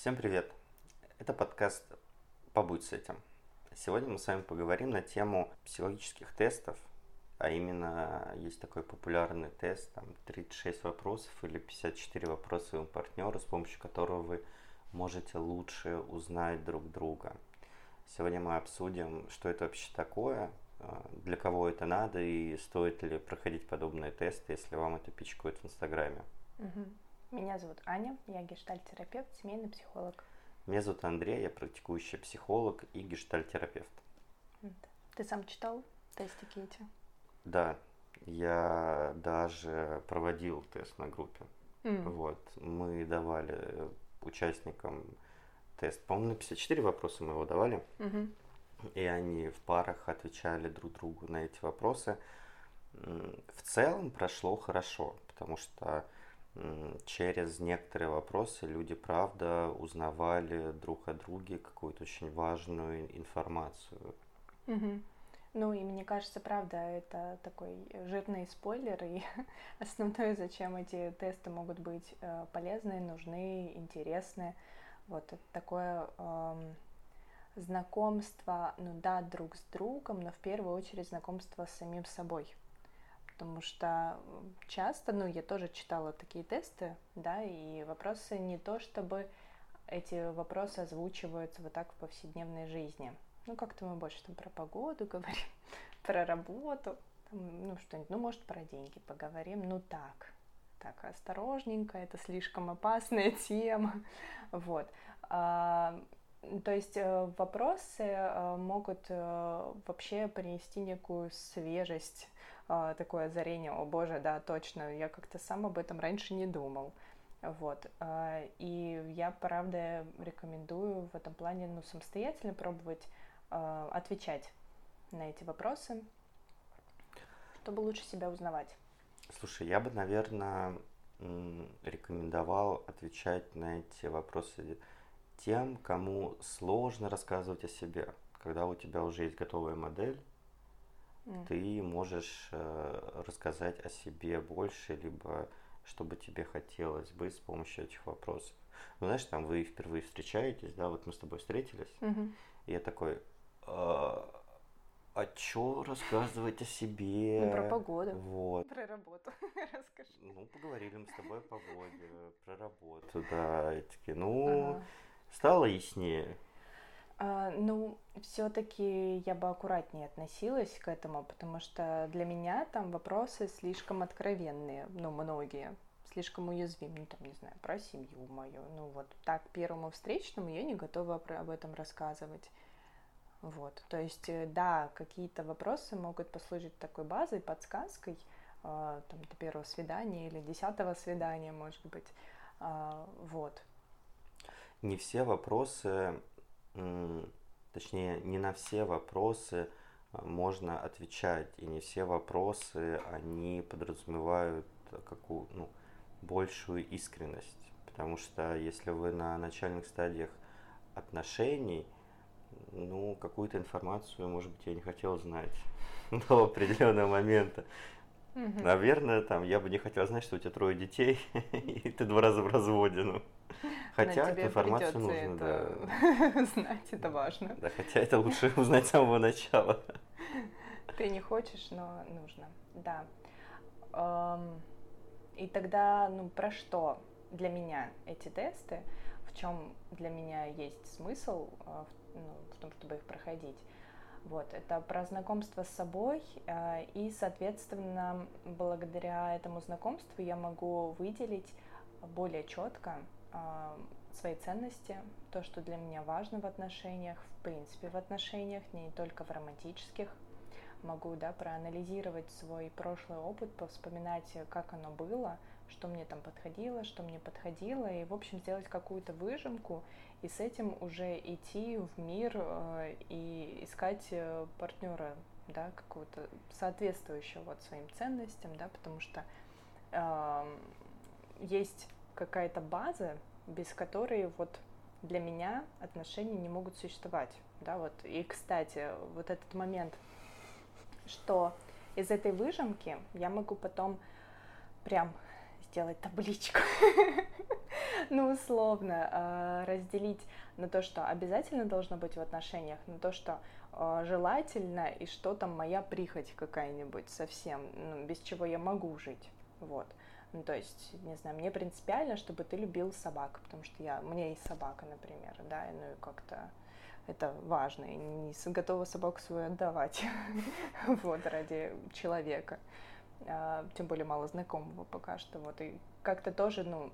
Всем привет! Это подкаст «Побудь с этим». Сегодня мы с вами поговорим на тему психологических тестов, а именно есть такой популярный тест, там 36 вопросов или 54 вопроса своему партнеру, с помощью которого вы можете лучше узнать друг друга. Сегодня мы обсудим, что это вообще такое, а, для кого это надо и стоит ли проходить подобные тесты, если вам это пичкают в Инстаграме. Угу. Меня зовут Аня, я гештальт-терапевт, семейный психолог. Меня зовут Андрей, я практикующий психолог и гештальт-терапевт. Ты сам читал тестики эти? Да, я даже проводил тест на группе. Mm. Вот, мы давали участникам тест. По-моему, на 54 вопроса мы его давали. Mm-hmm. И они в парах отвечали друг другу на эти вопросы. В целом прошло хорошо, потому что через некоторые вопросы люди, правда, узнавали друг о друге какую-то очень важную информацию. Угу. Ну и мне кажется, правда, это такой жирный спойлер, и основное, зачем эти тесты могут быть э, полезны, нужны, интересны. Вот это такое эм, знакомство, ну да, друг с другом, но в первую очередь знакомство с самим собой потому что часто, ну, я тоже читала такие тесты, да, и вопросы не то, чтобы эти вопросы озвучиваются вот так в повседневной жизни. Ну, как-то мы больше там про погоду говорим, про работу, там, ну, что-нибудь, ну, может, про деньги поговорим, ну, так, так, осторожненько, это слишком опасная тема, вот. А, то есть э, вопросы э, могут э, вообще принести некую свежесть, такое озарение, о боже, да, точно, я как-то сам об этом раньше не думал. Вот. И я, правда, рекомендую в этом плане ну, самостоятельно пробовать отвечать на эти вопросы, чтобы лучше себя узнавать. Слушай, я бы, наверное, рекомендовал отвечать на эти вопросы тем, кому сложно рассказывать о себе. Когда у тебя уже есть готовая модель, mm. ты можешь э, рассказать о себе больше, либо что бы тебе хотелось бы с помощью этих вопросов. Ну, знаешь, там вы впервые встречаетесь, да, вот мы с тобой встретились, mm-hmm. и я такой, а, а чё рассказывать о себе? Ну, про погоду. Вот. Про работу расскажи. Ну, поговорили мы с тобой о погоде, про работу, да, и такие, ну... Ага стало яснее? А, ну, все-таки я бы аккуратнее относилась к этому, потому что для меня там вопросы слишком откровенные, ну, многие, слишком уязвимы, ну, там, не знаю, про семью мою. Ну, вот так первому встречному я не готова об этом рассказывать. Вот, то есть, э, да, какие-то вопросы могут послужить такой базой, подсказкой, э, там, до первого свидания или десятого свидания, может быть, э, вот не все вопросы, точнее, не на все вопросы а, можно отвечать, и не все вопросы, они подразумевают какую, ну, большую искренность. Потому что если вы на начальных стадиях отношений, ну, какую-то информацию, может быть, я не хотел знать до определенного момента. Угу. Наверное, там я бы не хотел знать, что у тебя трое детей, и ты два раза в разводе. Ну. Хотя эту информацию нужно, это... да. Знать это важно. Да, хотя это лучше узнать с самого начала. Ты не хочешь, но нужно. Да. И тогда, ну, про что для меня эти тесты? В чем для меня есть смысл а, ну, в том, чтобы их проходить? Вот, это про знакомство с собой, э, и, соответственно, благодаря этому знакомству я могу выделить более четко э, свои ценности, то, что для меня важно в отношениях, в принципе в отношениях, не только в романтических. Могу да, проанализировать свой прошлый опыт, повспоминать, как оно было, что мне там подходило, что мне подходило, и, в общем, сделать какую-то выжимку, и с этим уже идти в мир э, и искать э, партнера, да, какого-то соответствующего вот своим ценностям, да, потому что э, есть какая-то база, без которой вот для меня отношения не могут существовать, да, вот. И, кстати, вот этот момент, что из этой выжимки я могу потом прям сделать табличку. ну, условно, а, разделить на то, что обязательно должно быть в отношениях, на то, что а, желательно, и что там моя прихоть какая-нибудь совсем, ну, без чего я могу жить, вот. Ну, то есть, не знаю, мне принципиально, чтобы ты любил собак, потому что я, меня есть собака, например, да, ну и как-то это важно, и не готова собаку свою отдавать, вот, ради человека, тем более мало знакомого пока что, вот, и как-то тоже, ну,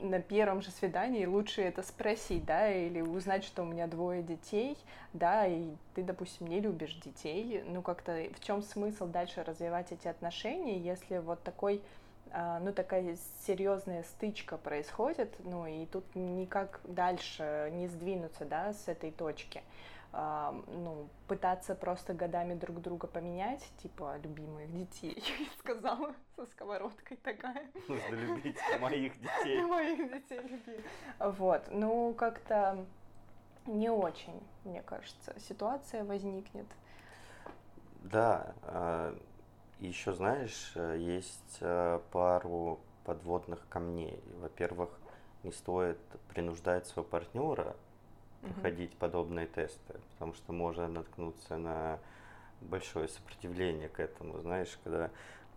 на первом же свидании лучше это спросить, да, или узнать, что у меня двое детей, да, и ты, допустим, не любишь детей, ну как-то в чем смысл дальше развивать эти отношения, если вот такой, а, ну такая серьезная стычка происходит, ну и тут никак дальше не сдвинуться, да, с этой точки ну, пытаться просто годами друг друга поменять, типа любимых детей, я сказала со сковородкой такая. Нужно любить моих детей. Моих детей любить. Вот, ну как-то не очень, мне кажется, ситуация возникнет. Да, а, еще знаешь, есть а, пару подводных камней. Во-первых, не стоит принуждать своего партнера проходить угу. подобные тесты, потому что можно наткнуться на большое сопротивление к этому, знаешь, когда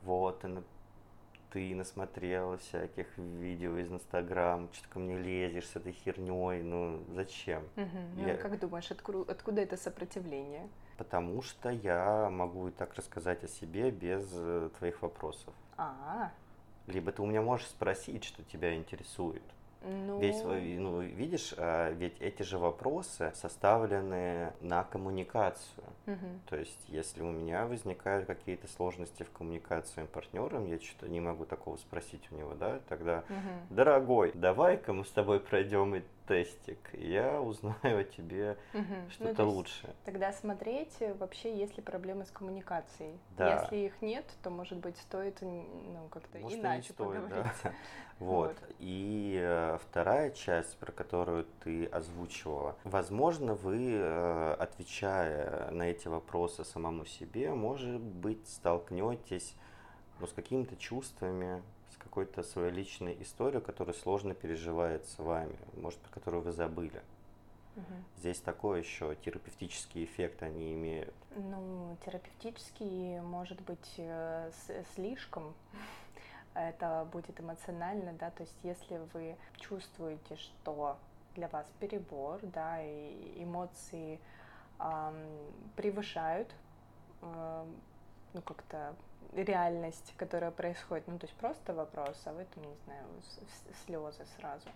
вот ты, насмотрела всяких видео из Инстаграм, что-то ко мне лезешь с этой херней, ну зачем? Угу. Я... Ну, как думаешь, откуда, откуда это сопротивление? Потому что я могу и так рассказать о себе без э, твоих вопросов. А. Либо ты у меня можешь спросить, что тебя интересует. Ну... Весь, ну, видишь, а, ведь эти же вопросы составлены на коммуникацию. Угу. То есть, если у меня возникают какие-то сложности в коммуникации с своим партнером, я что-то не могу такого спросить у него, да, тогда, угу. дорогой, давай-ка мы с тобой пройдем тестик, я узнаю о тебе угу. что-то ну, лучше. Тогда смотреть э, вообще, есть ли проблемы с коммуникацией. Да. Если их нет, то, может быть, стоит ну, как-то может, иначе стоит, поговорить. Да. Вот. вот. И э, вторая часть, про которую ты озвучивала. Возможно, вы, э, отвечая на эти вопросы самому себе, может быть, столкнетесь ну, с какими-то чувствами, какой-то свою личную историю, которая сложно переживается с вами, может, про которую вы забыли. Угу. Здесь такой еще терапевтический эффект они имеют. Ну, терапевтический может быть э, слишком. Это будет эмоционально, да, то есть если вы чувствуете, что для вас перебор, да, и эмоции эм, превышают э, ну, как-то реальность, которая происходит, ну, то есть просто вопрос, а в этом, не знаю, слезы сразу,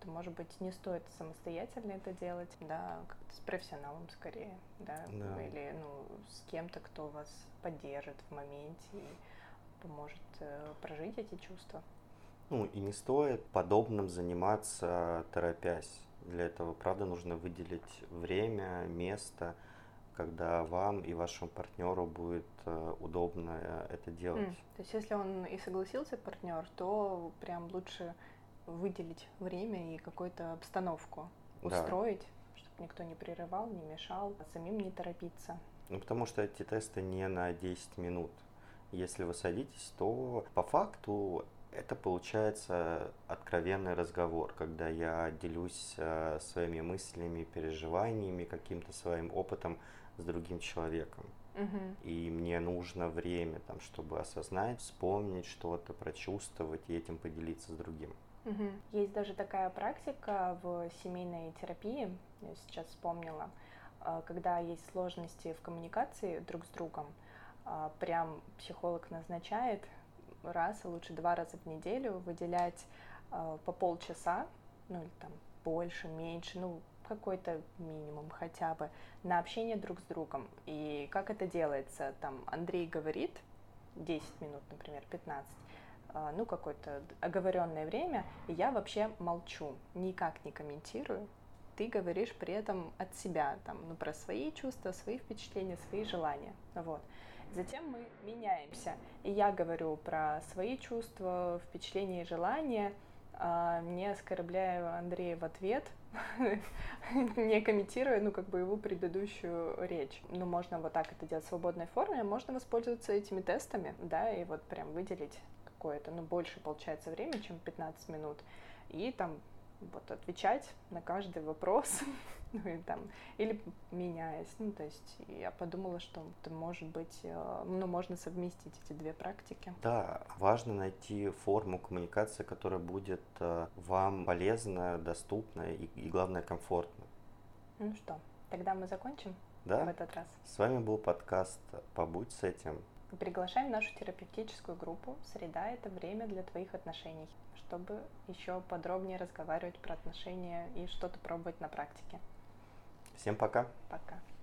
то, может быть, не стоит самостоятельно это делать, да, как-то с профессионалом скорее, да, да. или, ну, с кем-то, кто вас поддержит в моменте и поможет э, прожить эти чувства. Ну, и не стоит подобным заниматься торопясь. Для этого, правда, нужно выделить время, место, когда вам и вашему партнеру будет э, удобно э, это делать. Mm. То есть, если он и согласился партнер, то прям лучше выделить время и какую-то обстановку устроить, да. чтобы никто не прерывал, не мешал, а самим не торопиться. Ну, потому что эти тесты не на 10 минут. Если вы садитесь, то по факту это получается откровенный разговор, когда я делюсь э, своими мыслями, переживаниями, каким-то своим опытом с другим человеком. Угу. И мне нужно время, там, чтобы осознать, вспомнить что-то, прочувствовать и этим поделиться с другим. Угу. Есть даже такая практика в семейной терапии, я сейчас вспомнила, а, когда есть сложности в коммуникации друг с другом, а, прям психолог назначает раз, а лучше два раза в неделю выделять а, по полчаса, ну или там больше, меньше, ну какой-то минимум хотя бы на общение друг с другом. И как это делается? Там Андрей говорит 10 минут, например, 15, а, ну, какое-то оговоренное время, и я вообще молчу, никак не комментирую. Ты говоришь при этом от себя, там, ну, про свои чувства, свои впечатления, свои желания. Вот. Затем мы меняемся. И я говорю про свои чувства, впечатления и желания, а не оскорбляю Андрея в ответ, не комментируя, ну, как бы его предыдущую речь. Ну, можно вот так это делать в свободной форме, можно воспользоваться этими тестами, да, и вот прям выделить какое-то, ну, больше получается время, чем 15 минут, и там вот отвечать на каждый вопрос, ну и там, или меняясь, ну то есть я подумала, что это может быть, э, ну можно совместить эти две практики. Да, важно найти форму коммуникации, которая будет э, вам полезна, доступна и, и главное комфортна. Ну что, тогда мы закончим да? в этот раз. С вами был подкаст «Побудь с этим». Приглашаем нашу терапевтическую группу «Среда – это время для твоих отношений», чтобы еще подробнее разговаривать про отношения и что-то пробовать на практике. Всем пока. Пока.